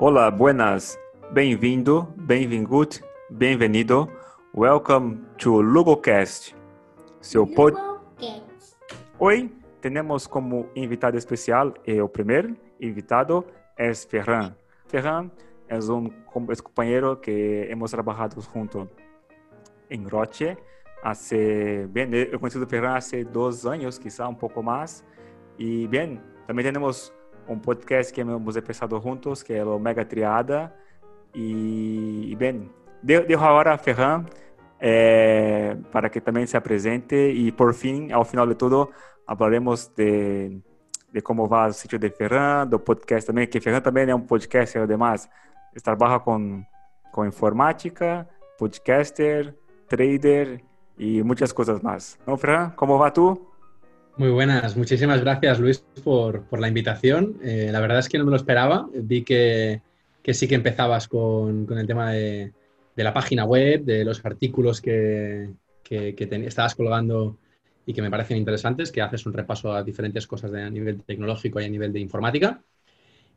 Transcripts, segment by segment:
Olá, buenas. Bem-vindo, bem-vindo, bem-vindo. Welcome to LugoCast. Seu pod... Hoy tenemos como invitado especial e o primeiro invitado é Ferran. Ferran é um companheiro que hemos trabalhado junto em Roche. Hace, bem, eu conheci o Ferran há dois anos, quizá um pouco mais. E, bem, também temos um podcast que hemos empezado juntos, que é o Mega Triada. E, bem, deu a hora, Ferran, é, para que também se apresente. E, por fim, ao final de tudo, falaremos de, de como vai o sítio de Ferran, do podcast também, que Ferran também é um podcaster, además, trabalha com, com informática, podcaster, trader y muchas cosas más. ¿No, Ferran? ¿Cómo va tú? Muy buenas, muchísimas gracias Luis por, por la invitación. Eh, la verdad es que no me lo esperaba. Vi que, que sí que empezabas con, con el tema de, de, la página web, de los artículos que, que, que estabas colgando y que me parecen interesantes, que haces un repaso a diferentes cosas de, a nivel tecnológico y a nivel de informática.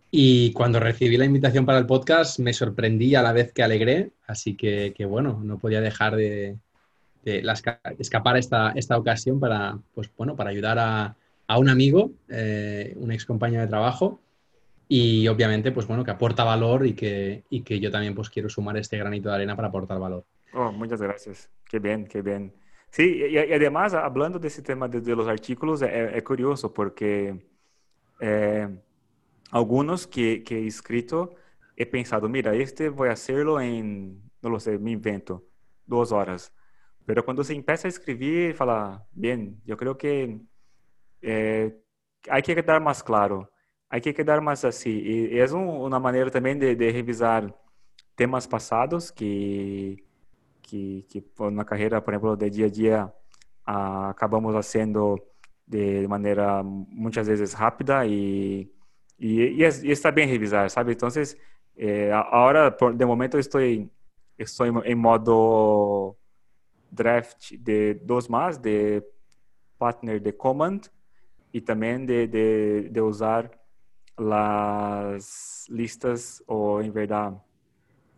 Y cuando recibí la invitación para el podcast me sorprendí a la vez que alegré, así que, que bueno, no podía dejar de, de la, escapar esta, esta ocasión para, pues, bueno, para ayudar a, a un amigo, eh, un ex compañero de trabajo y obviamente pues bueno, que aporta valor y que, y que yo también pues quiero sumar este granito de arena para aportar valor. Oh, muchas gracias. Qué bien, qué bien. Sí, y, y además, hablando de ese tema de, de los artículos, es, es curioso porque... Eh, algunos que, que he escrito, he pensado, mira, este voy a hacerlo en, no lo sé, me invento, dos horas. Pero cuando se empieza a escribir, fala, bien, yo creo que eh, hay que quedar más claro, hay que quedar más así. Y, es un, una manera también de, de, revisar temas pasados que, que, que na carreira, por exemplo, de dia a dia, ah, acabamos fazendo de maneira muitas vezes rápida e y, está bien revisar, ¿sabe? Entonces, eh, ahora, por, de momento, estoy, estoy en modo draft de dos más, de partner de command y también de, de, de usar las listas o en verdad,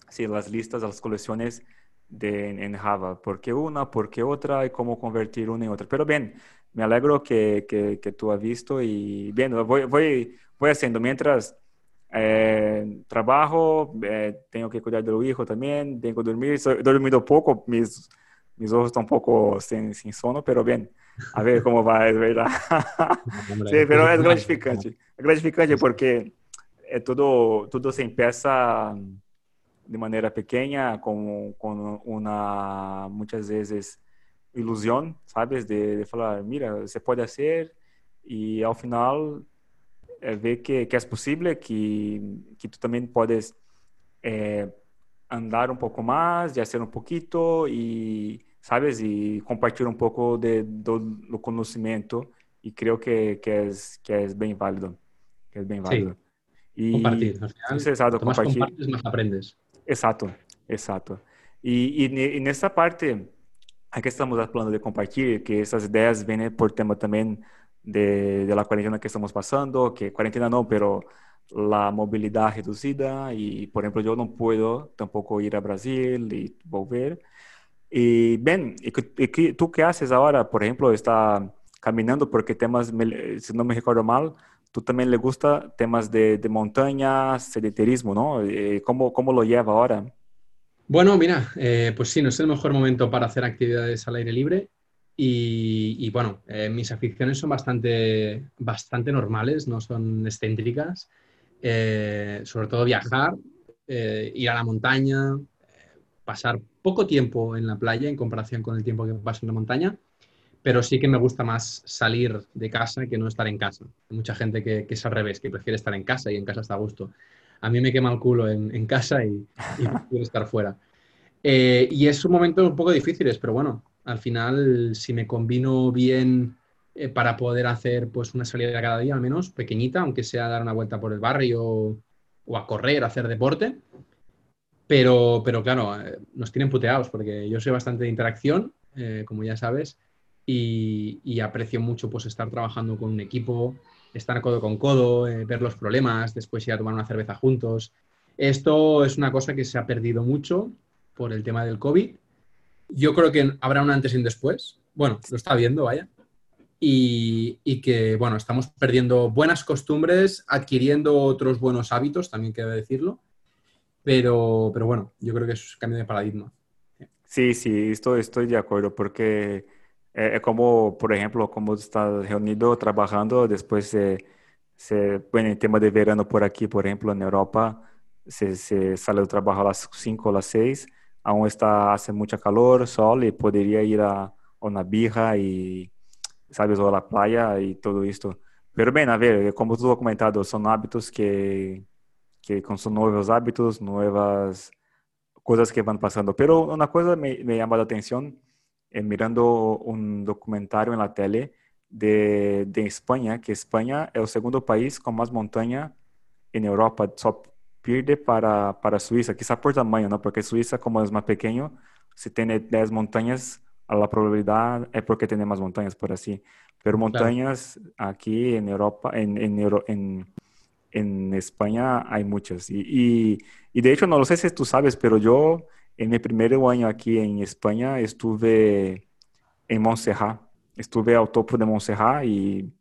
sí, las listas, las colecciones de, en Java. ¿Por qué una? ¿Por qué otra? Y cómo convertir una en otra. Pero bien, me alegro que, que, que tú has visto y bien, voy, voy voy haciendo mientras eh, trabajo, eh, tengo que cuidar del hijo también, tengo que dormir, he dormido poco, mis, mis ojos están un poco sin, sin sono, pero bien, a ver cómo va, es verdad. sí, pero es gratificante, es gratificante porque é tudo, tudo se empieza de maneira pequena, com, com uma, muitas vezes, ilusão, sabes? De, de falar, mira, você pode fazer, e ao final é, ver que, que é possível, que, que tu também podes é, andar um pouco mais, de fazer um pouquinho e, sabes, e compartilhar um pouco de, do, do conhecimento e creio que, que, é, que é bem válido. Que é bem válido. Sim. E, compartir. Al final, exato, compartir. compartes, mais aprendes. Exato, exato. E, e, e nessa parte, aqui estamos falando de compartilhar, que essas ideias vêm por tema também de, de, la cuarentena que estamos pasando, que cuarentena no, pero la movilidad reducida y, por ejemplo, yo no puedo tampoco ir a Brasil y volver. Y Ben, ¿y, tú qué haces ahora? Por ejemplo, está caminando porque temas, si no me recuerdo mal, tú también le gusta temas de, de montaña, sedentarismo, ¿no? ¿Cómo, ¿Cómo lo lleva ahora? Bueno, mira, eh, pues sí, no es el mejor momento para hacer actividades al aire libre. Y, bueno, eh, mis aficiones son bastante, bastante normales, no son excéntricas. Eh, sobre todo viajar, eh, ir a la montaña, pasar poco tiempo en la playa en comparación con el tiempo que paso en la montaña, pero sí que me gusta más salir de casa que no estar en casa. Hay mucha gente que, que es al revés, que prefiere estar en casa y en casa está a gusto. A mí me quema el culo en, casa y, y estar fuera. y es un momento un poco difíciles, pero bueno, al final, si me combino bien eh, para poder hacer pues una salida cada día al menos, pequeñita, aunque sea dar una vuelta por el barrio o a correr, hacer deporte. Pero, pero claro, eh, nos tienen puteados porque yo soy bastante de interacción, eh, como ya sabes, y, y, aprecio mucho pues estar trabajando con un equipo, estar codo con codo, ver los problemas, después ir a tomar una cerveza juntos. Esto es una cosa que se ha perdido mucho por el tema del COVID. Yo creo que habrá un antes y un después. Bueno, lo está viendo, vaya. Y, y, que, bueno, estamos perdiendo buenas costumbres, adquiriendo otros buenos hábitos, también quiero decirlo. Pero, pero bueno, yo creo que es un cambio de paradigma. Sí, sí, estoy, estoy de acuerdo, porque es como, por ejemplo, como estás reunido trabajando, después se, se, bueno, en tema de verano por aquí, por ejemplo, en Europa, se, se sale del trabajo a las 5 o las 6, aún está, hace mucha calor, sol, y podría ir a, a una birra y, sabes, o a la playa y todo esto. Pero bien, a ver, como tú has comentado, son hábitos que, que son nuevos hábitos, nuevas cosas que van pasando. Pero una cosa me, me llama la atención, eh, mirando un documentario en la tele de, de España, que España es el segundo país con más montaña en Europa, só pierde para, para Suiza, quizá por tamaño, ¿no? Porque Suiza, como es más pequeño, si tiene 10 montañas, la probabilidad es porque tiene más montañas, por así. Pero montañas claro. aquí en Europa, en, en, en, en, España hay muchas. Y, y, y, de hecho, no lo sé si tú sabes, pero yo en mi primer año aquí en España estuve en Montserrat. Estuve al topo de Montserrat y,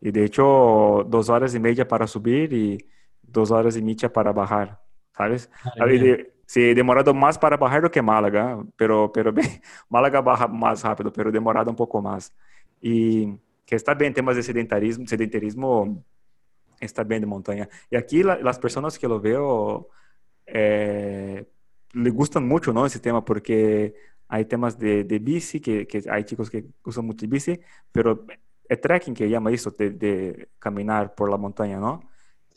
y de hecho dos horas y media para subir y dos horas y media para bajar, ¿sabes? Vale, sí, demorado más para bajar que Málaga, pero, pero Málaga baja más rápido, pero demorado un poco más. Y que está bien temas de sedentarismo, sedentarismo está bien de montaña. Y aquí la, las personas que lo veo eh, le gustan mucho, ¿no? Ese tema porque hay temas de, de bici, que, que, hay chicos que usan mucho bici, pero el trekking que llama eso, de, de caminar por la montaña, ¿no?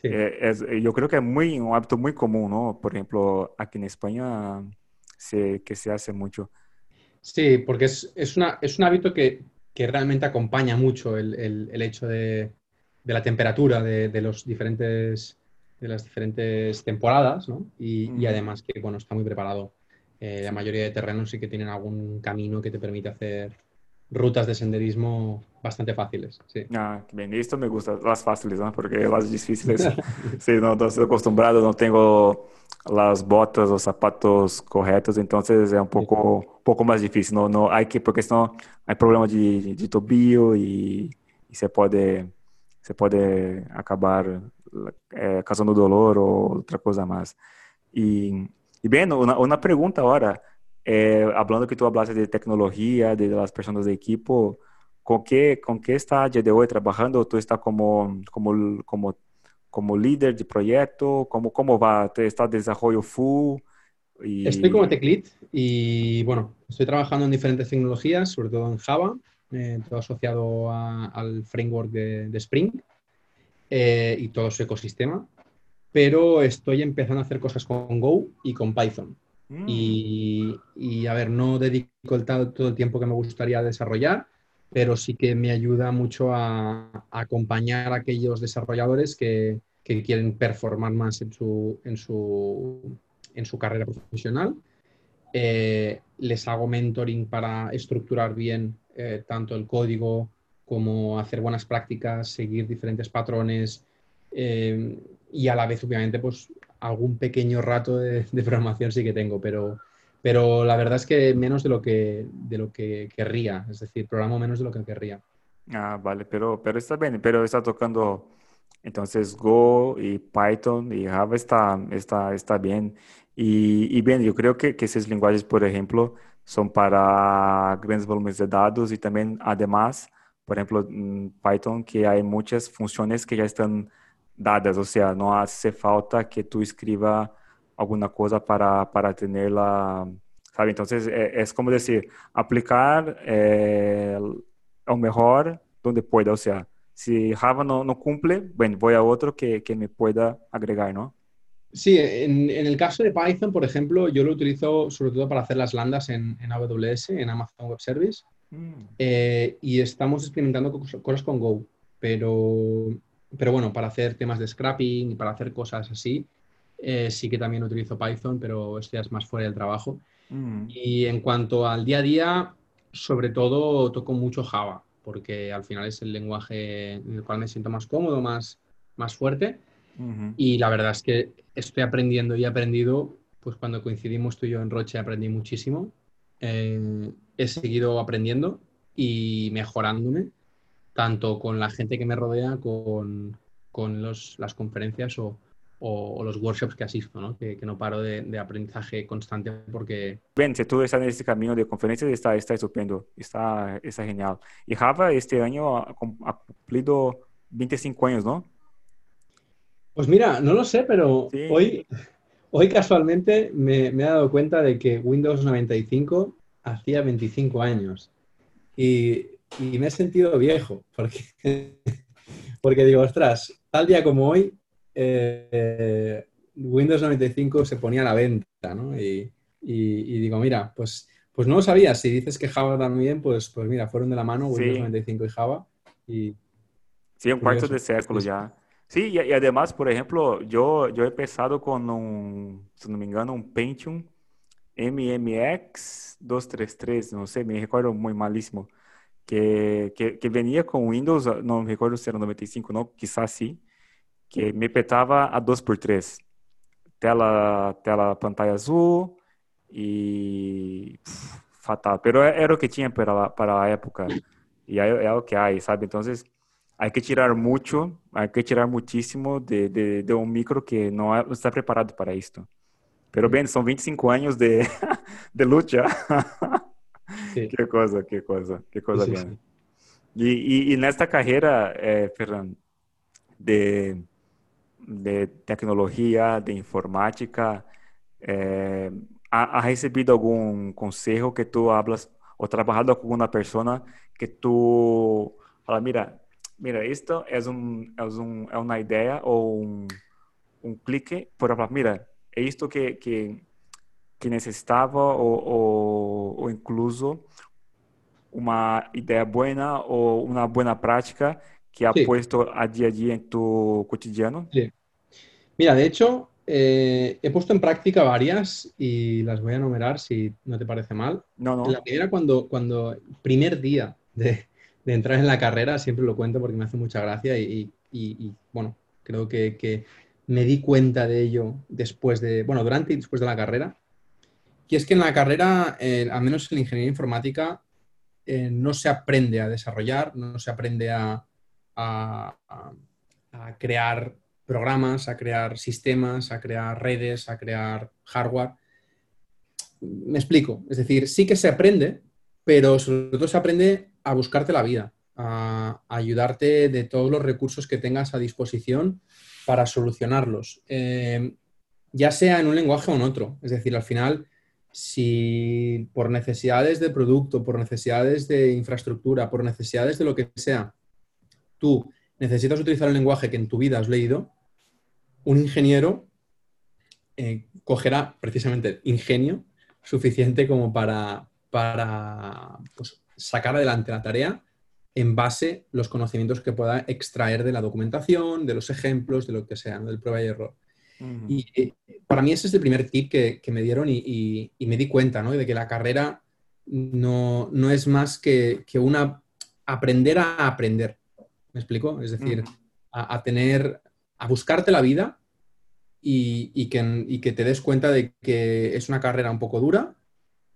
Sí. Eh, es, yo creo que es muy, un hábito muy común, ¿no? Por ejemplo, aquí en España se, que se hace mucho. Sí, porque es, es, una, es un hábito que, que realmente acompaña mucho el, el, el hecho de, de, la temperatura de, de, los diferentes, de las diferentes temporadas, ¿no? Y, mm. y además que, bueno, está muy preparado. Eh, la mayoría de terrenos sí que tienen algún camino que te permite hacer rutas de senderismo bastante fáciles. Sí. Ah, bien, esto me gusta, las fáciles, ¿no? Porque las difíciles, sí, no, estoy acostumbrado, no tengo las botas, los zapatos correctos, entonces es un poco, poco más difícil, no, no hay que, porque no hay problemas de, de tobillo y, y, se puede, se puede acabar eh, causando dolor o otra cosa más. Y, y bien, una, una pregunta ahora. Eh, hablando que tú hablaste de tecnología, de las personas de equipo, ¿con qué, con qué está hoy trabajando? ¿Tú estás como, como, como, como líder de proyecto? ¿Cómo, cómo va? ¿Está desarrollo full? Y... Estoy como tech lead y bueno, estoy trabajando en diferentes tecnologías, sobre todo en Java, eh, todo asociado a, al framework de, de Spring eh, y todo su ecosistema, pero estoy empezando a hacer cosas con Go y con Python. Mm. Y, y, a ver, no dedico el, todo el tiempo que me gustaría desarrollar, pero sí que me ayuda mucho a, acompañar a aquellos desarrolladores que, que, quieren performar más en su, en su, en su carrera profesional. Eh, les hago mentoring para estructurar bien eh, tanto el código como hacer buenas prácticas, seguir diferentes patrones eh, y a la vez, obviamente, pues algún pequeño rato de, de, programación sí que tengo, pero, pero la verdad es que menos de lo que, de lo que querría, es decir, programo menos de lo que querría. Ah, vale, pero, pero está bien, pero está tocando entonces Go y Python y Java está, está, está bien. Y, y bien, yo creo que, que esos lenguajes, por ejemplo, son para grandes volúmenes de datos y también, además, por ejemplo, Python, que hay muchas funciones que ya están dadas, o sea, no hace falta que tú escriba alguna cosa para, para tenerla, ¿sabe? Entonces, es, es como decir, aplicar eh, lo mejor donde pueda, o sea, si Java no, no cumple, bueno, voy a otro que, que me pueda agregar, ¿no? Sí, en, en, el caso de Python, por ejemplo, yo lo utilizo sobre todo para hacer las landas en, en AWS, en Amazon Web Service, mm. eh, y estamos experimentando cosas con Go, pero pero bueno, para hacer temas de scrapping y para hacer cosas así, eh, sí que también utilizo Python, pero esto ya es más fuera del trabajo. Mm. Y en cuanto al día a día, sobre todo toco mucho Java, porque al final es el lenguaje en el cual me siento más cómodo, más, más fuerte. Y la verdad es que estoy aprendiendo y he aprendido, pues cuando coincidimos tú y yo en Roche aprendí muchísimo. Eh, he seguido aprendiendo y mejorándome, tanto con la gente que me rodea, con, con los, las conferencias o, o, los workshops que asisto, ¿no? Que, que no paro de, de, aprendizaje constante porque... Ben, si tú estás en este camino de conferencias, está, está estupendo, está, está genial. Y Java este año ha, ha cumplido 25 años, ¿no? Pues mira, no lo sé, pero sí. hoy, hoy casualmente me, me, he dado cuenta de que Windows 95 hacía 25 años. Y, y me he sentido viejo, porque, porque digo, ostras, tal día como hoy, eh, Windows 95 se ponía a la venta, ¿no? Y, y, y, digo, mira, pues, pues no lo sabía. Si dices que Java también, pues, pues mira, fueron de la mano Windows sí. 95 y Java. Y, sí, un cuarto de século ya. Sí, y, y, además, por ejemplo, yo, yo he empezado con un, si no me engano, un Pentium MMX 233, no sé, me recuerdo muy malísimo, que, que, que venía con Windows, no me recuerdo si era 95, no, quizás sí, que me petava a 2x3. Tela, tela pantalla azul e pff, fatal. Pero era o que tinha para, para a época. E é, é o que há, sabe? Então, há que tirar muito, há que tirar muitíssimo de, de, de um micro que não, é, não está preparado para isto. Pero bem, são 25 anos de, de luta. Que coisa, que coisa, que coisa. E, e, e, nesta carreira, eh, Fernando, de de tecnologia, de informática, eh, ha, ha, recebido algum conselho que tu hablas ou trabalhado com uma pessoa que tu fala, mira, mira, isto é um é um é uma ideia ou um, um clique para falar, mira, é isto que que que necessitava ou, ou, ou incluso uma ideia boa ou uma boa prática que ha sí. puesto a día a día en tu cotidiano? Sí. Mira, de hecho, eh, he puesto en práctica varias y las voy a enumerar si no te parece mal. No, no. La primera, cuando, cuando primer día de, de entrar en la carrera, siempre lo cuento porque me hace mucha gracia y, y, y bueno, creo que, que, me di cuenta de ello después de, bueno, durante y después de la carrera. Y es que en la carrera, eh, al menos en la ingeniería informática, eh, no se aprende a desarrollar, no se aprende a, crear programas, a crear sistemas, a crear redes, a crear hardware. Me explico. Es decir, sí que se aprende, pero sobre todo se aprende a buscarte la vida, a, ayudarte de todos los recursos que tengas a disposición para solucionarlos, eh, ya sea en un lenguaje o en otro. Es decir, al final, si por necesidades de producto, por necesidades de infraestructura, por necesidades de lo que sea, tú necesitas utilizar el lenguaje que en tu vida has leído, un ingeniero eh, cogerá precisamente ingenio suficiente como para, para pues, sacar adelante la tarea en base los conocimientos que pueda extraer de la documentación, de los ejemplos, de lo que sea, del prueba y error. Uh -huh. Y eh, para mí ese es el primer tip que, que me dieron y, y, y, me di cuenta ¿no? de que la carrera no, no es más que, que, una aprender a aprender. ¿Me explico? Es decir, uh -huh. a, a, tener, a buscarte la vida y, y, que, y, que, te des cuenta de que es una carrera un poco dura,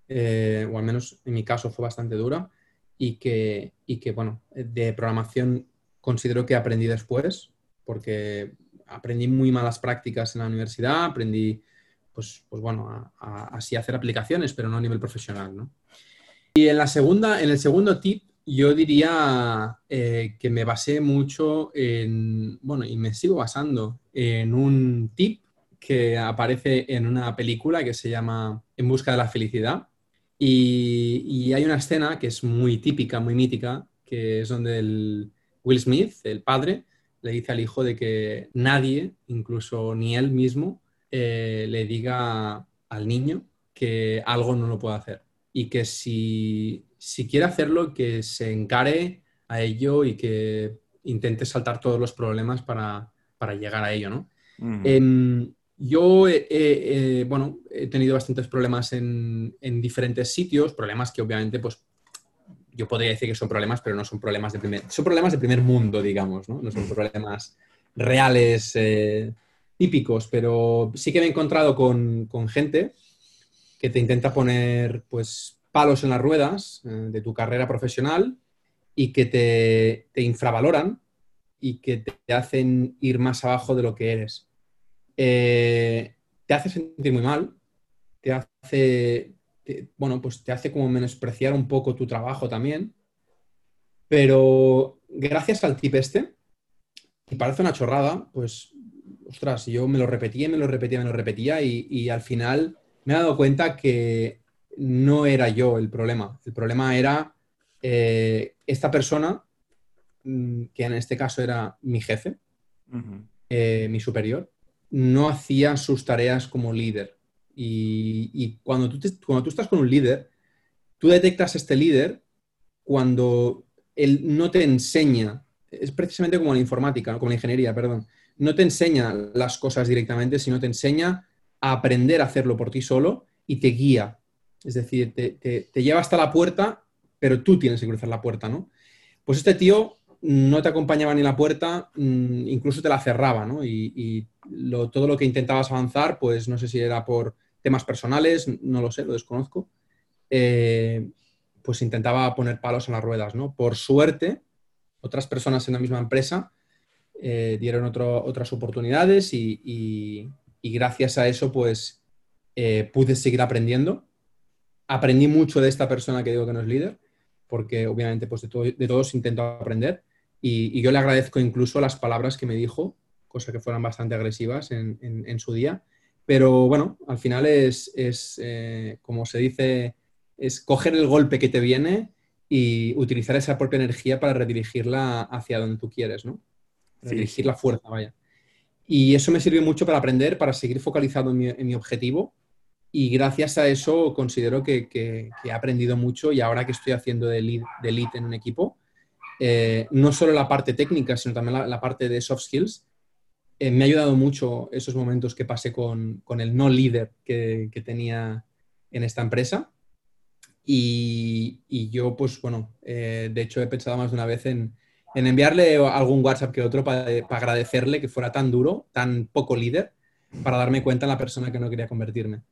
eh, o al menos en mi caso fue bastante dura, y que, y que, bueno, de programación considero que aprendí después, porque aprendí muy malas prácticas en la universidad, aprendí, pues, pues bueno, a, así hacer aplicaciones, pero no a nivel profesional, ¿no? Y en la segunda, en el segundo tip, yo diría eh, que me basé mucho en, bueno, y me sigo basando en un tip que aparece en una película que se llama En busca de la felicidad. Y, y hay una escena que es muy típica, muy mítica, que es donde el Will Smith, el padre, le dice al hijo de que nadie, incluso ni él mismo, eh, le diga al niño que algo no lo puede hacer. Y que si si quiere hacerlo, que se encare a ello y que intente saltar todos los problemas para, para llegar a ello, ¿no? Uh -huh. eh, yo, eh, eh, bueno, he tenido bastantes problemas en, en, diferentes sitios, problemas que obviamente, pues, yo podría decir que son problemas, pero no son problemas de primer, son problemas de primer mundo, digamos, ¿no? No son problemas reales eh, típicos, pero sí que me he encontrado con, gente que te intenta poner pues palos en las ruedas eh, de tu carrera profesional y que te, infravaloran y que te hacen ir más abajo de lo que eres. Eh, te hace sentir muy mal, te hace, bueno, pues te hace como menospreciar un poco tu trabajo también, pero gracias al tip este, y parece una chorrada, pues, ostras, yo me lo repetía, me lo repetía, me lo repetía y, al final me he dado cuenta que no era yo el problema. El problema era eh, esta persona, mm, que en este caso era mi jefe, eh, mi superior, no hacía sus tareas como líder. Y, cuando, tú cuando tú estás con un líder, tú detectas este líder cuando él no te enseña es precisamente como la informática, como la ingeniería, perdón. No te enseña las cosas directamente, sino te enseña a aprender a hacerlo por ti solo y te guía. Es decir, te, lleva hasta la puerta, pero tú tienes que cruzar la puerta, ¿no? Pues este tío no te acompañaba ni la puerta, mm, incluso te la cerraba, ¿no? Y, todo lo que intentabas avanzar, pues no sé si era por temas personales, no lo sé, lo desconozco, eh, pues intentaba poner palos en las ruedas, ¿no? Por suerte, otras personas en la misma empresa eh, dieron otras oportunidades y, gracias a eso pues eh, pude seguir aprendiendo. Aprendí mucho de esta persona que digo que no es líder, porque obviamente pues de, de todos intento aprender y, yo le agradezco incluso las palabras que me dijo, cosa que fueran bastante agresivas en, su día. Pero bueno, al final es, eh, como se dice, es coger el golpe que te viene y utilizar esa propia energía para redirigirla hacia donde tú quieres, ¿no? Redirigir la fuerza, vaya. Y eso me sirvió mucho para aprender, para seguir focalizado en mi, objetivo. Y gracias a eso considero que, he aprendido mucho y ahora que estoy haciendo de lead, de en un equipo, eh, no solo la parte técnica, sino también la, parte de soft skills, eh, me ha ayudado mucho esos momentos que pasé con, el no líder que, que tenía en esta empresa y, yo, pues bueno, eh, de hecho he pensado más de una vez en, enviarle algún WhatsApp que otro para, agradecerle que fuera tan duro, tan poco líder, para darme cuenta en la persona que no quería convertirme.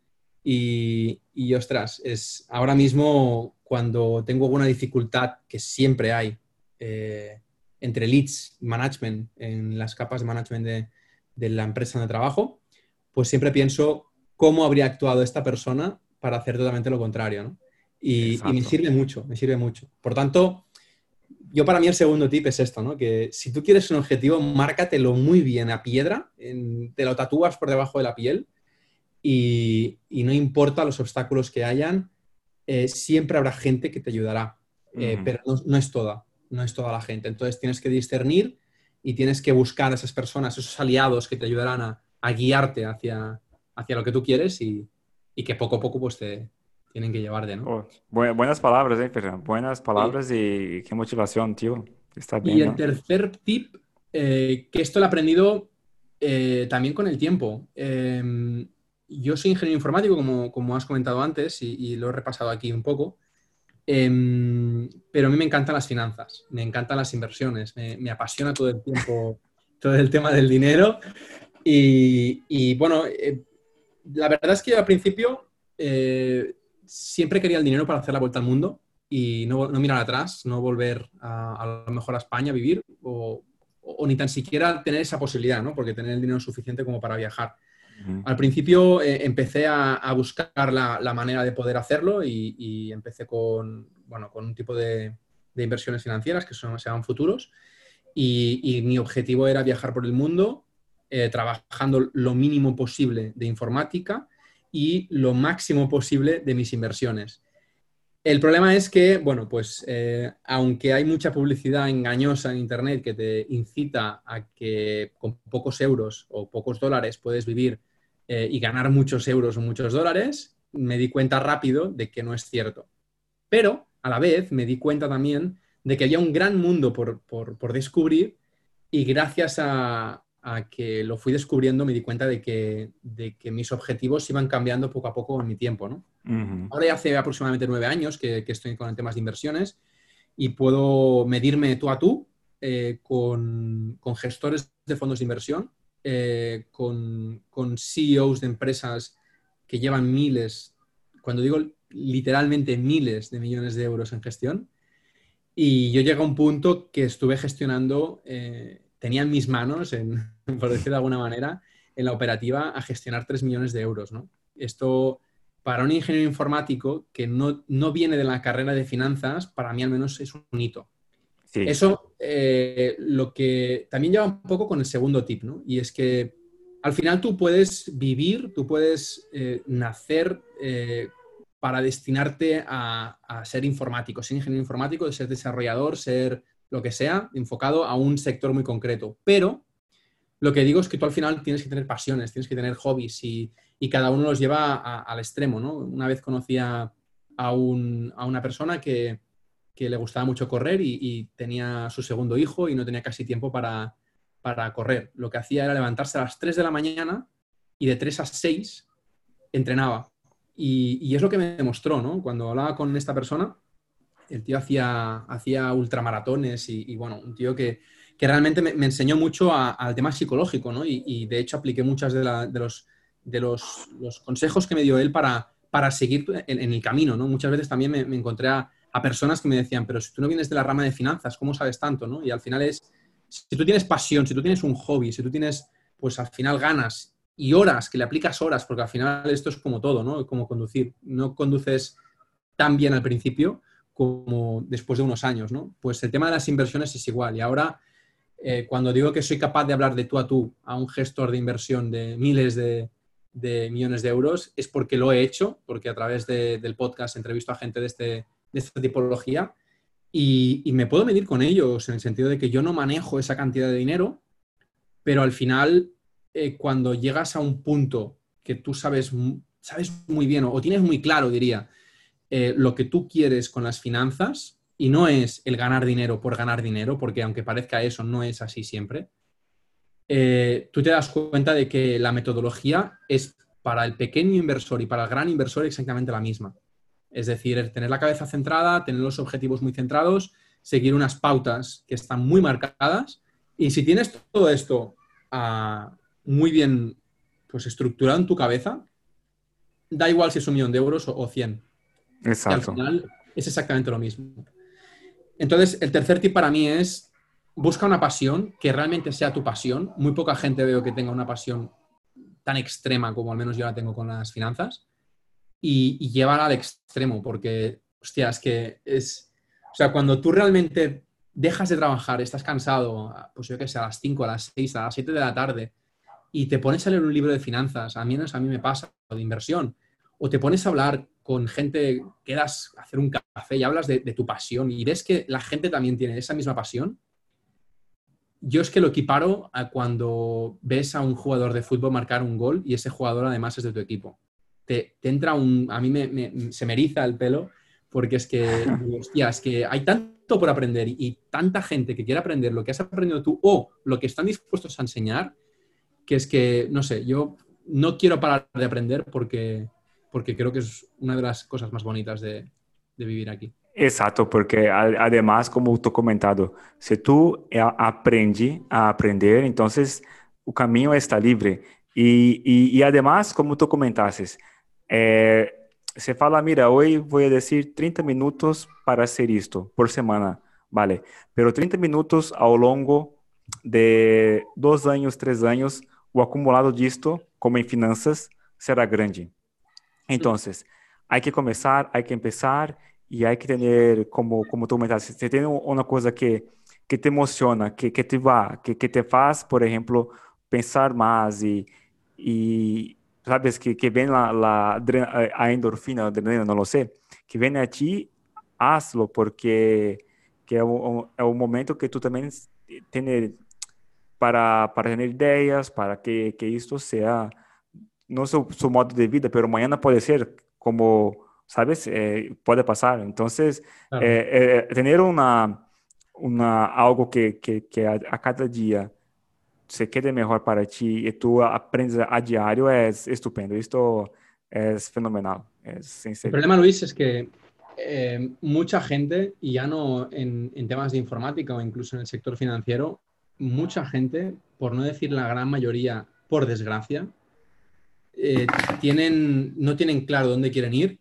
Y, y ostras, es ahora mismo cuando tengo alguna dificultad, que siempre hay, eh, entre leads management, en las capas de management de, de la empresa donde trabajo, pues siempre pienso cómo habría actuado esta persona para hacer totalmente lo contrario, ¿no? Y, me sirve mucho, me sirve mucho. Por tanto, yo para mí el segundo tip es esto, ¿no? Que si tú quieres un objetivo, márcatelo muy bien a piedra, te lo tatúas por debajo de la piel y, no importa los obstáculos que hayan, eh, siempre habrá gente que te ayudará, eh, pero no, es toda, no es toda la gente. Entonces tienes que discernir y tienes que buscar a esas personas, esos aliados que te ayudarán a, guiarte hacia, hacia lo que tú quieres y, y que poco a poco pues te, tienen que llevar de, ¿no? Oh, buenas palabras, eh, Buenas palabras y qué motivación, tío. Está bien, y el tercer tip, eh, que esto lo he aprendido eh, también con el tiempo. Em, yo soy ingeniero informático, como, como has comentado antes, y, lo he repasado aquí un poco. Em, pero a mí me encantan las finanzas, me encantan las inversiones, me, apasiona todo el tiempo todo el tema del dinero. Y, y bueno, eh, la verdad es que al principio siempre quería el dinero para hacer la vuelta al mundo y no, mirar atrás, no volver a, lo mejor a España a vivir o, ni tan siquiera tener esa posibilidad, ¿no? Porque tener el dinero suficiente como para viajar. Al principio eh, empecé a, buscar la, manera de poder hacerlo y, empecé con, bueno, con un tipo de, inversiones financieras que son, se llaman futuros y, mi objetivo era viajar por el mundo eh, trabajando lo mínimo posible de informática y lo máximo posible de mis inversiones. El problema es que, bueno, pues eh, aunque hay mucha publicidad engañosa en Internet que te incita a que con pocos euros o pocos dólares puedes vivir eh, y ganar muchos euros o muchos dólares, me di cuenta rápido de que no es cierto. Pero a la vez me di cuenta también de que había un gran mundo por, por descubrir y gracias a, a que lo fui descubriendo me di cuenta de que, de que mis objetivos iban cambiando poco a poco en mi tiempo. ¿no? Ahora ya hace aproximadamente nueve años que, que, estoy con temas de inversiones y puedo medirme tú a tú eh, con, gestores de fondos de inversión, eh, con, con, CEOs de empresas que llevan miles, cuando digo literalmente miles de millones de euros en gestión. Y yo llegué a un punto que estuve gestionando, eh, tenía en mis manos, en, por decirlo de alguna manera, en la operativa a gestionar 3 millones de euros. ¿no? Esto, para un ingeniero informático que no, no, viene de la carrera de finanzas, para mí al menos es un hito. Eso eh, lo que también lleva un poco con el segundo tip, ¿no? Y es que al final tú puedes vivir, tú puedes eh, nacer eh, para destinarte a, a, ser informático, ser ingeniero informático, ser desarrollador, ser lo que sea, enfocado a un sector muy concreto. Pero lo que digo es que tú al final tienes que tener pasiones, tienes que tener hobbies y, cada uno los lleva al extremo, ¿no? Una vez conocí a, una persona que, le gustaba mucho correr y, tenía su segundo hijo y no tenía casi tiempo para, correr. Lo que hacía era levantarse a las 3 de la mañana y de 3 a 6 entrenaba. Y, es lo que me demostró, ¿no? Cuando hablaba con esta persona, el tío hacía, hacía ultramaratones y, bueno, un tío que, que realmente me, enseñó mucho al tema psicológico, ¿no? Y, de hecho apliqué muchos de, los, de los, consejos que me dio él para, para seguir en, el camino, ¿no? Muchas veces también me, encontré a, personas que me decían, pero si tú no vienes de la rama de finanzas, ¿cómo sabes tanto, no? Y al final es, si tú tienes pasión, si tú tienes un hobby, si tú tienes, pues al final ganas y horas, que le aplicas horas, porque al final esto es como todo, ¿no? Como conducir. No conduces tan bien al principio como después de unos años, ¿no? Pues el tema de las inversiones es igual. Y ahora eh, cuando digo que soy capaz de hablar de tú a tú a un gestor de inversión de miles de, millones de euros, es porque lo he hecho, porque a través del podcast entrevisto a gente de, este, de esta tipología y, me puedo medir con ellos en el sentido de que yo no manejo esa cantidad de dinero, pero al final, eh, cuando llegas a un punto que tú sabes, sabes muy bien o, tienes muy claro, diría, eh, lo que tú quieres con las finanzas, y no es el ganar dinero por ganar dinero, porque aunque parezca eso, no es así siempre, eh, tú te das cuenta de que la metodología es para el pequeño inversor y para el gran inversor exactamente la misma. Es decir, tener la cabeza centrada, tener los objetivos muy centrados, seguir unas pautas que están muy marcadas. Y si tienes todo esto ah, muy bien pues, estructurado en tu cabeza, da igual si es un millón de euros o, cien. Exacto. al final es exactamente lo mismo. Entonces, el tercer tip para mí es busca una pasión que realmente sea tu pasión. Muy poca gente veo que tenga una pasión tan extrema como al menos yo la tengo con las finanzas y, y al extremo porque, hostia, es que es, o sea, cuando tú realmente dejas de trabajar, estás cansado, pues yo que sé, a las 5, a las 6, a las 7 de la tarde y te pones a leer un libro de finanzas, a mí, a mí me pasa, o de inversión, o te pones a hablar con gente, quedas a hacer un café y hablas de, tu pasión y ves que la gente también tiene esa misma pasión, yo es que lo equiparo a cuando ves a un jugador de fútbol marcar un gol y ese jugador además es de tu equipo. Te, entra un... A mí me, se me eriza el pelo porque es que, hostia, es que hay tanto por aprender y, tanta gente que quiere aprender lo que has aprendido tú o lo que están dispuestos a enseñar, que es que, no sé, yo no quiero parar de aprender porque, porque creo que es una de las cosas más bonitas de, vivir aquí. Exacto, porque además, como tú comentado, si tú aprendes a aprender, entonces el camino está libre. Y, además, como tú comentaste, eh, se fala, mira, hoy voy a decir 30 minutos para hacer esto por semana, vale, pero 30 minutos a lo largo de dos años, tres años, o acumulado de esto, como en finanzas, será grande. Entonces, hay que comenzar, hay que empezar y hay que tener, como, como tú comentaste, si tienes una cosa que, que te emociona, que, que te va, que, que te hace, por ejemplo, pensar más y, y sabes, que, que ven la, la, a endorfina, adrenalina, no lo sé, que viene a ti, hazlo porque que es, un, es un momento que tú también tienes para, para tener ideas, para que, que esto sea no su, su, modo de vida, pero mañana puede ser como, ¿sabes? Eh, puede pasar. Entonces, claro. eh, eh, tener una, una, algo que, que, que a, a, cada día se quede mejor para ti y tú aprendes a diario es estupendo. Esto es fenomenal. Es El problema, Luis, es que eh, mucha gente, y ya no en, temas de informática o incluso en el sector financiero, mucha gente, por no decir la gran mayoría, por desgracia, eh, tienen, no tienen claro dónde quieren ir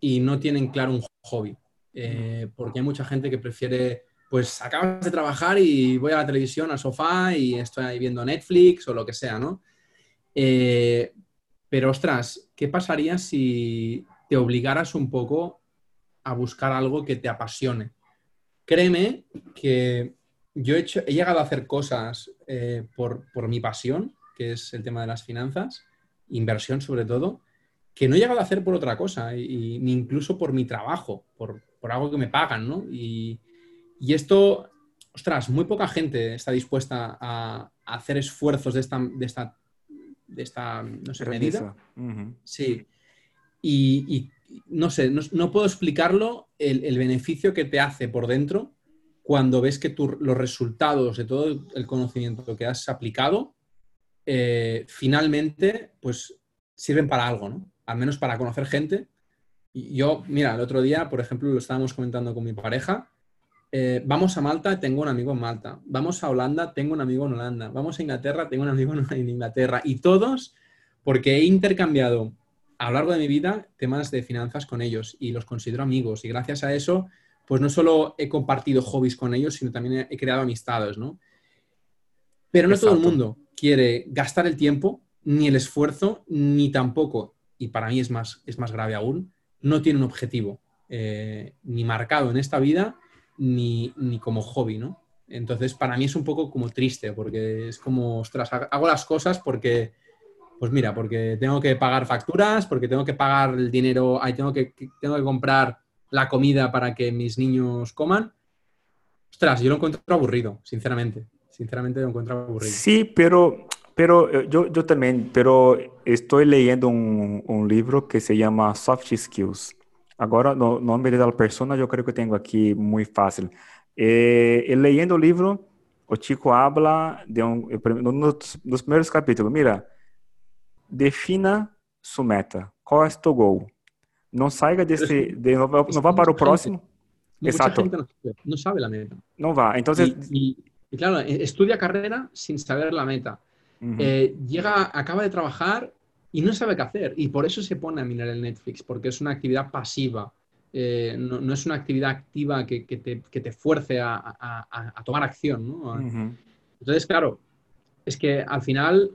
y no tienen claro un hobby. Eh, porque hay mucha gente que prefiere, pues acabas de trabajar y voy a la televisión, al sofá y estoy ahí viendo Netflix o lo que sea, ¿no? pero ostras, ¿qué pasaría si te obligaras un poco a buscar algo que te apasione. Créeme que yo he, llegado a hacer cosas eh, por, mi pasión, que es el tema de las finanzas, inversión sobre todo, que no he llegado a hacer por otra cosa, ni incluso por mi trabajo, por, algo que me pagan, ¿no? Y, esto, ostras, muy poca gente está dispuesta a, hacer esfuerzos de esta, de esta, de esta no sé, medida. Sí. y, no sé, no, puedo explicarlo el, beneficio que te hace por dentro cuando ves que los resultados de todo el conocimiento que has aplicado eh, finalmente pues sirven para algo, ¿no? Al menos para conocer gente. Yo, mira, el otro día, por ejemplo, lo estábamos comentando con mi pareja. Eh, vamos a Malta, tengo un amigo en Malta. Vamos a Holanda, tengo un amigo en Holanda. Vamos a Inglaterra, tengo un amigo en Inglaterra. Y todos, porque he intercambiado a lo largo de mi vida temas de finanzas con ellos y los considero amigos. Y gracias a eso, pues no solo he compartido hobbies con ellos, sino también he creado amistades, ¿no? Pero no todo el mundo quiere gastar el tiempo, ni el esfuerzo, ni tampoco, y para mí es más, es más grave aún, no tiene un objetivo eh, ni marcado en esta vida, ni, ni como hobby, ¿no? Entonces, para mí es un poco como triste, porque es como, ostras, hago las cosas porque pues mira, porque tengo que pagar facturas, porque tengo que pagar el dinero, ahí tengo que, tengo que comprar la comida para que mis niños coman. Ostras, yo lo encuentro aburrido, sinceramente. Sinceramente lo encuentro aburrido. Sí, pero, pero eh, yo, yo también, pero estoy leyendo un, un libro que se llama Soft Skills. Agora, no nombre de la persona yo creo que tengo aquí muy fácil. Eh, leyendo el libro, o chico habla de de los primeros capítulos. Mira, defina sua meta. Qual é o teu gol? Não saia desse, de, não, não vá para o próximo. Exacto. No, no, sabe la meta. No va. Entonces. Y, y, y, claro, estudia carrera sin saber la meta. Uh -huh. eh, llega, acaba de trabajar y no sabe qué hacer. Y por eso se pone a mirar el Netflix, porque es una actividad pasiva. Eh, no, no, es una actividad activa que, que, te, que te, fuerce a, a, a, tomar acción. ¿no? Uh -huh. Entonces, claro, es que al final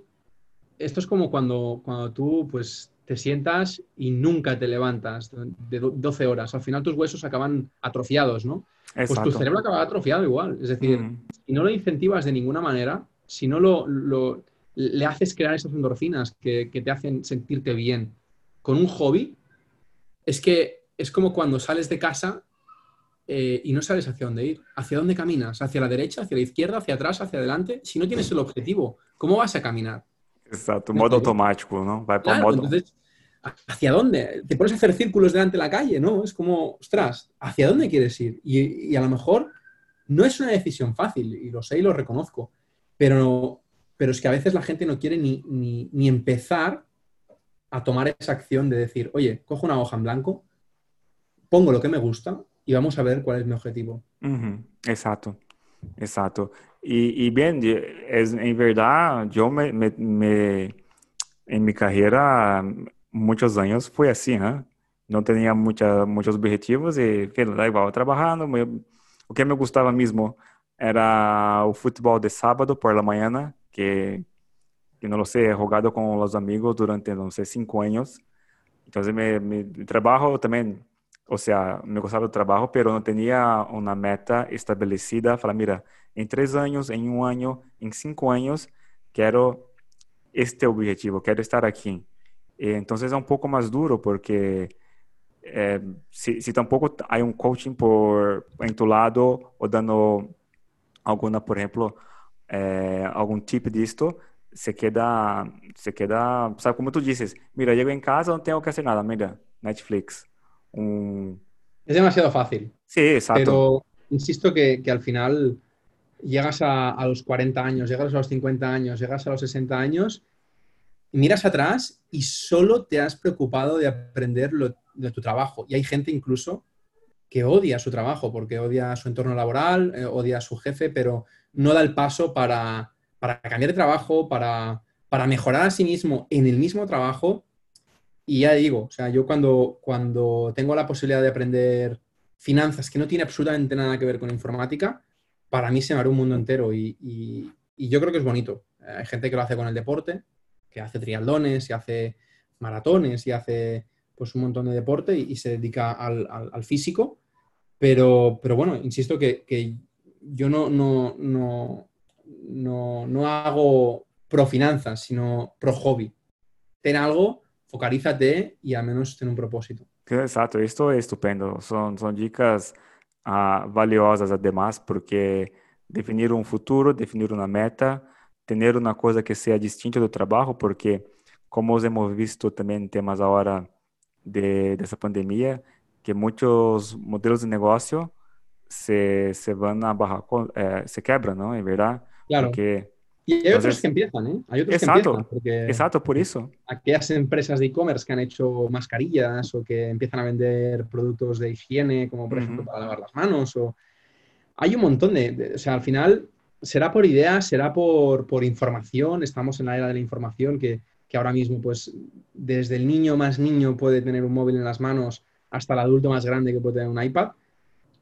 esto es como cuando, cuando tú pues, te sientas y nunca te levantas de 12 horas. Al final tus huesos acaban atrofiados, ¿no? Pues tu cerebro acaba atrofiado igual. Es decir, mm. si no lo incentivas de ninguna manera, si no lo, lo le haces crear esas endorfinas que, que, te hacen sentirte bien con un hobby, es que es como cuando sales de casa eh, y no sabes hacia dónde ir. ¿Hacia dónde caminas? ¿Hacia la derecha, hacia la izquierda, hacia atrás, hacia adelante? Si no tienes el objetivo, ¿cómo vas a caminar? Exacto, modo automático, ¿no? Va claro, modo... Entonces, ¿hacia dónde? Te pones a hacer círculos delante de la calle, ¿no? Es como, ostras, ¿hacia dónde quieres ir? Y, y, a lo mejor no es una decisión fácil, y lo sé y lo reconozco, pero, pero es que a veces la gente no quiere ni, ni, empezar a tomar esa acción de decir, oye, cojo una hoja en blanco, pongo lo que me gusta y vamos a ver cuál es mi objetivo. Exacto, exacto. E, e bem, em verdade, eu me, me, em minha carreira, muitos anos foi assim, né? Não tinha muita, muitos objetivos e da igual, trabalhando. O que me gostava mesmo era o futebol de sábado por la manhã, que, que não sei, he com os amigos durante, não sei, cinco anos. Então, me, me trabalho também, ou seja, me gostava do trabalho, mas não tinha uma meta estabelecida. Falar, mira, em três anos, em um ano, em cinco anos, quero este objetivo, quero estar aqui. Então é um pouco mais duro porque eh, se, se tampouco há um coaching por em tu lado ou dando alguma, por exemplo, eh, algum tipo disto, se queda, se queda, sabe como tu dizes, mira, chego em casa, não tenho que fazer nada, mira, Netflix. Um... Es demasiado fácil. Sí, exacto. Pero insisto que, que al final llegas a, a, los 40 años, llegas a los 50 años, llegas a los 60 años, y miras atrás y solo te has preocupado de aprender lo, de tu trabajo. Y hay gente incluso que odia su trabajo, porque odia su entorno laboral, eh, odia a su jefe, pero no da el paso para, cambiar de trabajo, para, para, mejorar a sí mismo en el mismo trabajo. Y ya digo, o sea, yo cuando, cuando tengo la posibilidad de aprender finanzas que no tiene absolutamente nada que ver con informática, para mí se me abre un mundo entero y, y yo creo que es bonito. Hay gente que lo hace con el deporte, que hace triatlones y hace maratones y hace pues un montón de deporte y, se dedica al, físico. Pero, pero bueno, insisto que, yo no, no, no, no, no hago pro finanzas, sino pro hobby. Ten algo, focalízate y al menos ten un propósito. Exacto, esto es estupendo. Son, son dicas uh, valiosas además porque definir um futuro, definir uma meta, ter uma coisa que seja distinta do trabalho, porque como hemos visto também temas agora de, dessa pandemia, que muitos modelos de negócio se, se vão a barraco, eh, se quebram, não? É verdade? Claro. Porque, y hay otros que empiezan, ¿eh? Hay otros exacto, que empiezan. Porque exacto, por eso. Aquellas empresas de e-commerce que han hecho mascarillas o que empiezan a vender productos de higiene, como por uh -huh. ejemplo para lavar las manos o hay un montón de, o sea, al final será por ideas, será por, por, información, estamos en la era de la información que, que, ahora mismo, pues, desde el niño más niño puede tener un móvil en las manos hasta el adulto más grande que puede tener un iPad,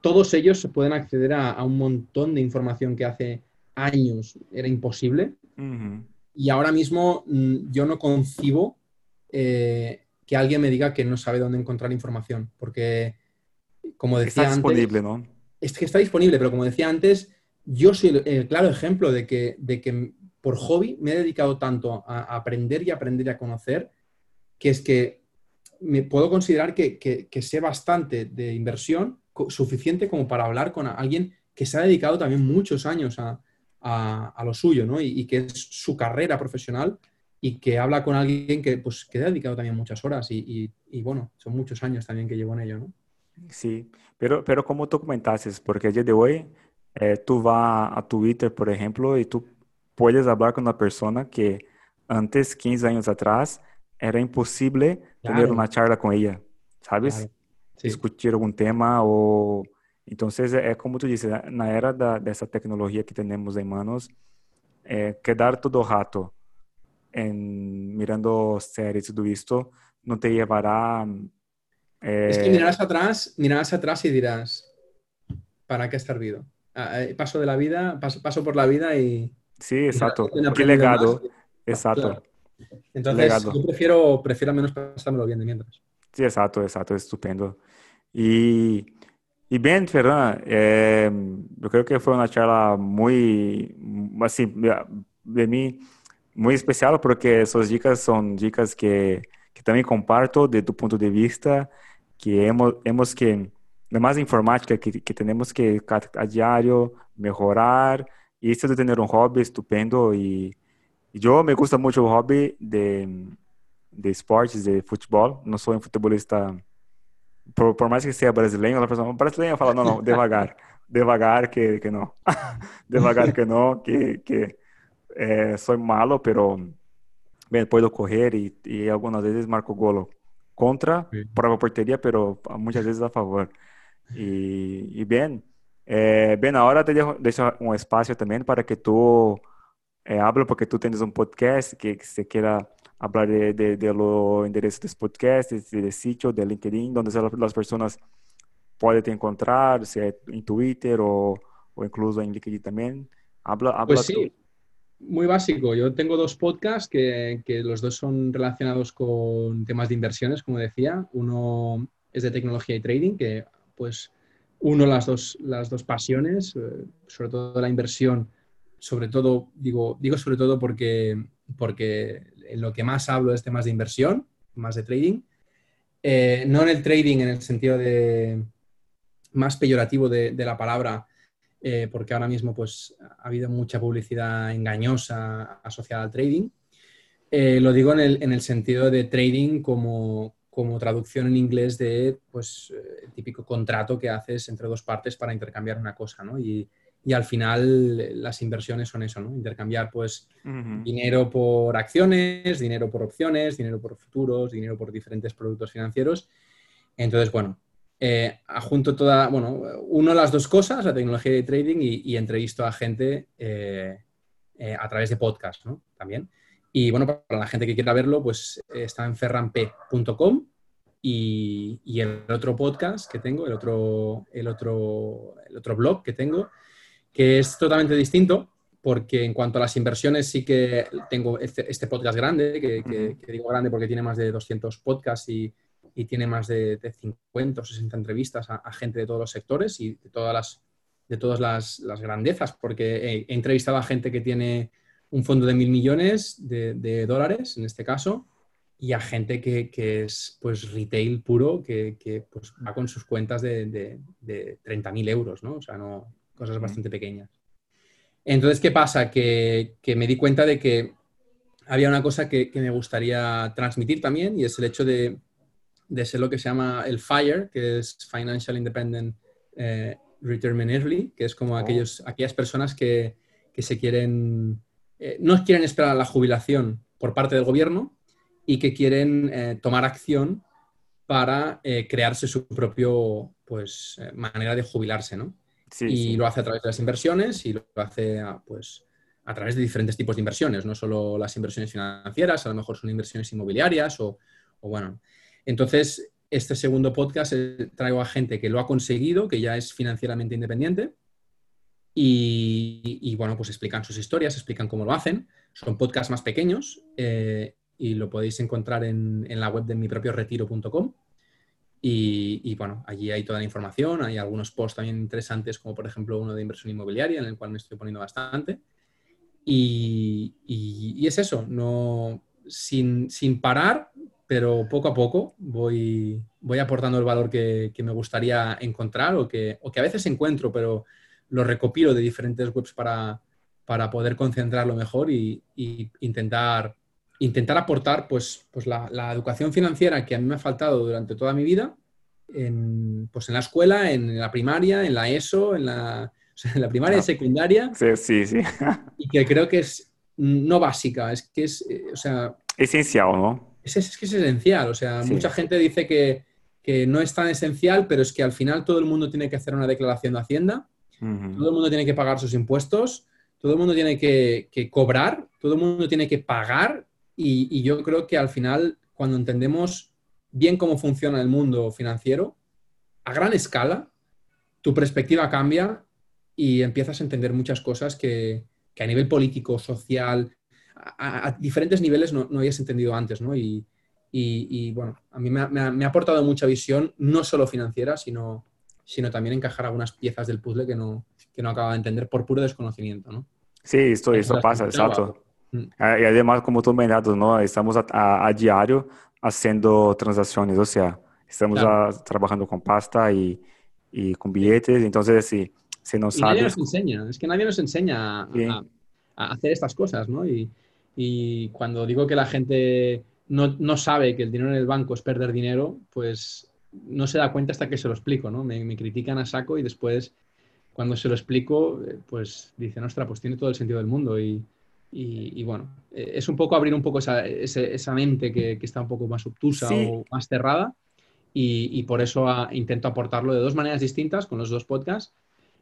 todos ellos pueden acceder a, a un montón de información que hace años era imposible. Uh -huh. Y ahora mismo mm, yo no concibo eh, que alguien me diga que no sabe dónde encontrar información, porque, como decía Está disponible, ¿no? es que está disponible, pero como decía antes, yo soy el, claro ejemplo de que, de que por hobby me he dedicado tanto a, aprender y aprender y a conocer, que es que me puedo considerar que, que, sé bastante de inversión, suficiente como para hablar con alguien que se ha dedicado también muchos años a, a, a lo suyo, ¿no? Y, y, que es su carrera profesional y que habla con alguien que, pues, que ha dedicado también muchas horas y, y, y bueno, son muchos años también que llevo en ello, ¿no? Sí, pero, pero como tú comentaste, porque el día de hoy eh, tú vas a Twitter, por ejemplo, y tú puedes hablar con una persona que antes, 15 años atrás, era imposible claro. tener una charla con ella, ¿sabes? Claro. Discutir algún tema o... Entonces, é como tu disse, na era da, dessa tecnologia que temos em manos, é, quedar todo rato em, mirando séries tudo isto não te levará Eh... Es que mirarás atrás, mirarás atrás y dirás, ¿para qué ha servido? Ah, eh, paso de la vida, paso, paso por la vida y... Sí, exacto. Qué legado. Más. Exacto. Claro. Entonces, legado. yo prefiero, prefiero al menos pasármelo bien de mientras. Sí, exacto, exacto, estupendo. Y, y bien, Ferran, eh, yo creo que fue una charla muy, así, de mí, muy especial porque esas dicas son dicas que, que también comparto de tu punto de vista que hemos, hemos que, además de informática, que, que tenemos que a diario mejorar. Y esto de tener un hobby estupendo. Y, y yo me gusta mucho el hobby de, de esportes, de fútbol. No soy un futbolista, por, por más que sea brasileño, la persona brasileña fala, no, no, devagar, devagar que, que no, devagar que no, que, que eh, soy malo, pero bien, puedo correr y, y algunas veces marco golo contra sí. por la portería, pero muchas veces a favor. Y, y bien, eh, bien, ahora te dejo, dejo, un espacio también para que tú eh, hables, porque tú tienes un podcast que, que se quiera hablar de, de, de los enderezos de podcast, de, de sitio, de LinkedIn, donde las personas pueden te encontrar, sea en Twitter o, o incluso en LinkedIn también. Habla, habla pues sí. Tú. Muy básico. Yo tengo dos podcasts que, que, los dos son relacionados con temas de inversiones, como decía. Uno es de tecnología y trading, que pues uno las dos, las dos pasiones, eh, sobre todo la inversión, sobre todo, digo, digo sobre todo porque, porque lo que más hablo es temas de inversión, más de trading. Eh, no en el trading en el sentido de más peyorativo de, la palabra, eh, porque ahora mismo pues, ha habido mucha publicidad engañosa asociada al trading. Eh, lo digo en el, en el, sentido de trading como, como traducción en inglés de pues, el típico contrato que haces entre dos partes para intercambiar una cosa, ¿no? Y, y al final las inversiones son eso, ¿no? Intercambiar pues uh -huh. dinero por acciones, dinero por opciones, dinero por futuros, dinero por diferentes productos financieros. Entonces, bueno, eh, adjunto toda, bueno, uno las dos cosas, la tecnología de trading y, entrevisto a gente eh, eh, a través de podcast, ¿no? También. Y bueno, para la gente que quiera verlo, pues está en ferramp.com y, y, el otro podcast que tengo, el otro, el, otro, el otro blog que tengo, que es totalmente distinto, porque en cuanto a las inversiones sí que tengo este, este podcast grande, que, que, digo grande porque tiene más de 200 podcasts y, y tiene más de, 50 o 60 entrevistas a, gente de todos los sectores y de todas las, de todas las, grandezas, porque he, entrevistado a gente que tiene un fondo de mil millones de, dólares, en este caso, y a gente que, es pues retail puro, que, pues, va con sus cuentas de, de, de 30.000 euros, ¿no? O sea, no, cosas bastante pequeñas. Entonces, ¿qué pasa? Que, me di cuenta de que había una cosa que, me gustaría transmitir también y es el hecho de, de ser lo que se llama el FIRE, que es Financial Independent eh, Retirement Early, que es como oh. aquellos, aquellas personas que, se quieren, eh, no quieren esperar a la jubilación por parte del gobierno y que quieren eh, tomar acción para crearse su propio pues, manera de jubilarse, ¿no? Y lo hace a través de las inversiones y lo hace a, pues, a través de diferentes tipos de inversiones, no solo las inversiones financieras, a lo mejor son inversiones inmobiliarias o, o bueno, entonces, este segundo podcast eh, traigo a gente que lo ha conseguido, que ya es financieramente independiente. Y, bueno, pues explican sus historias, explican cómo lo hacen. Son podcasts más pequeños eh, y lo podéis encontrar en, la web de mi propio retiro.com. Y, bueno, allí hay toda la información, hay algunos posts también interesantes, como por ejemplo uno de inversión inmobiliaria, en el cual me estoy poniendo bastante. Y, y es eso, no, sin, sin parar, pero poco a poco voy, voy aportando el valor que, me gustaría encontrar o que, o que, a veces encuentro, pero lo recopilo de diferentes webs para, para poder concentrarlo mejor y, intentar, intentar aportar pues, pues la, educación financiera que a mí me ha faltado durante toda mi vida, en, pues en la escuela, en la primaria, en la ESO, en la, en la primaria y secundaria. Sí, sí, sí. y que creo que es no básica, es que es, eh, o sea... Esencial, ¿no? es, que es esencial. O sea, mucha gente dice que, no es tan esencial, pero es que al final todo el mundo tiene que hacer una declaración de Hacienda, todo el mundo tiene que pagar sus impuestos, todo el mundo tiene que, cobrar, todo el mundo tiene que pagar y, yo creo que al final, cuando entendemos bien cómo funciona el mundo financiero, a gran escala, tu perspectiva cambia y empiezas a entender muchas cosas que, que a nivel político, social, a, diferentes niveles no, no, habías entendido antes, ¿no? Y, y, bueno, a mí me ha, me, ha, aportado mucha visión, no solo financiera, sino, sino también encajar algunas piezas del puzzle que no, que no acaba de entender por puro desconocimiento, ¿no? Sí, esto, esto pasa, exacto. Mm. Ah, y además, como tú me ¿no? Estamos a, a, diario haciendo transacciones, o sea, estamos trabajando con pasta y, y, con billetes, entonces sí, se nos sabe... Nadie nos enseña, es que nadie nos enseña a, a hacer estas cosas, ¿no? Y, y cuando digo que la gente no, sabe que el dinero en el banco es perder dinero, pues no se da cuenta hasta que se lo explico, ¿no? Me, critican a saco y después, cuando se lo explico, eh, pues dicen, ostra, pues tiene todo el sentido del mundo. Y, bueno, eh, es un poco abrir un poco esa, esa mente que, está un poco más obtusa o más cerrada. Y, por eso intento aportarlo de dos maneras distintas con los dos podcasts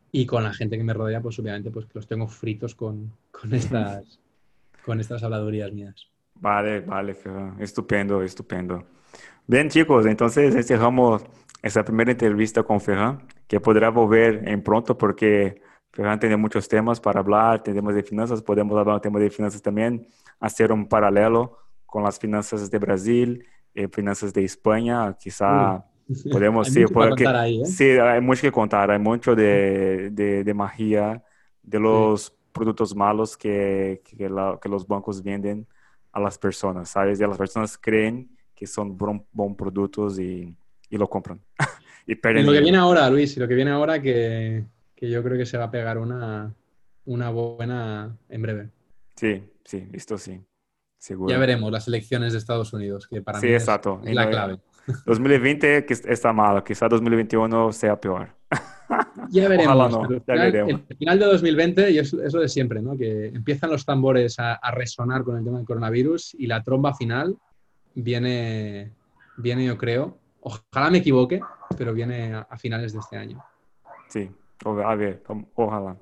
y con la gente que me rodea, pues obviamente, pues que los tengo fritos con, con estas con estas habladurías mías. Vale, vale, Estupendo, estupendo. Bien, chicos, entonces cerramos esa primera entrevista con Ferran, que podrá volver en pronto porque Ferran tiene muchos temas para hablar, tenemos de finanzas, podemos hablar un tema de finanzas también, hacer un paralelo con las finanzas de Brasil, eh, finanzas de España, quizá podemos, sí, porque, ¿eh? sí, hay mucho que contar, hay mucho de, de, de magia, de los productos malos que, que, los bancos venden a las personas, ¿sabes? Y las personas creen que son bons productos y, y, lo compran. y, lo que viene ahora, Luis, y lo que viene ahora que, que yo creo que se va a pegar una, una buena en breve. Sí, sí, esto sí. Seguro. Ya veremos las elecciones de Estados Unidos, que para sí, mí exacto. es, la clave. 2020 que está malo, quizá 2021 sea peor. Ya veremos. el, final, de 2020, y es eso de siempre, ¿no? que empiezan los tambores a, resonar con el tema del coronavirus y la tromba final viene, viene, yo creo, ojalá me equivoque, pero viene a, finales de este año. Sí, a ver, ojalá.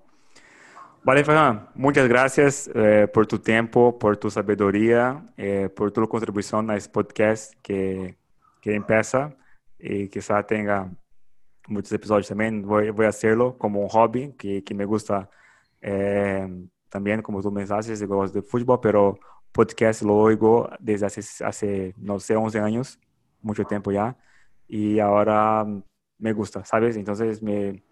Vale, Ferran, muchas gracias eh, por tu tiempo, por tu sabiduría, eh, por tu contribución a este podcast que, que empieza y quizá tenga muchos episodios también. Voy, voy a hacerlo como un hobby que, que me gusta eh, como tú me dices, de fútbol, pero podcast lo oigo desde hace, hace, no sé, 11 años, mucho tiempo ya, y ahora me gusta, ¿sabes? Entonces me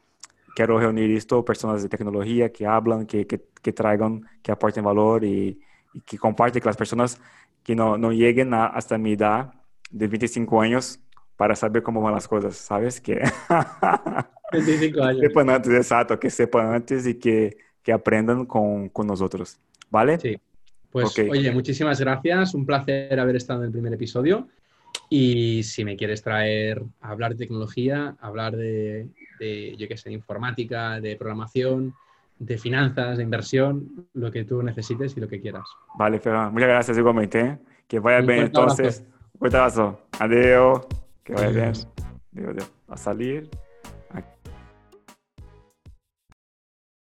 quiero reunir esto, personas de tecnología que hablan, que, que, que traigan, que aporten valor y, y, que comparten con las personas que no, no lleguen a, hasta mi edad de 25 años para saber cómo van las cosas, ¿sabes? Que, 25 años. que sepan antes, exacto, que sepan antes y que, que aprendan con, con nosotros, ¿vale? Sí. Pues oye, muchísimas gracias, un placer haber estado en el primer episodio. Y si me quieres traer a hablar de tecnología, hablar de, de yo qué sé, de informática, de programación, de finanzas, de inversión, lo que tú necesites y lo que quieras. Vale, Ferran, muchas gracias igualmente. ¿eh? Que vaya bien entonces. Un abrazo. Adiós. Que vaya bien. Adiós. A salir.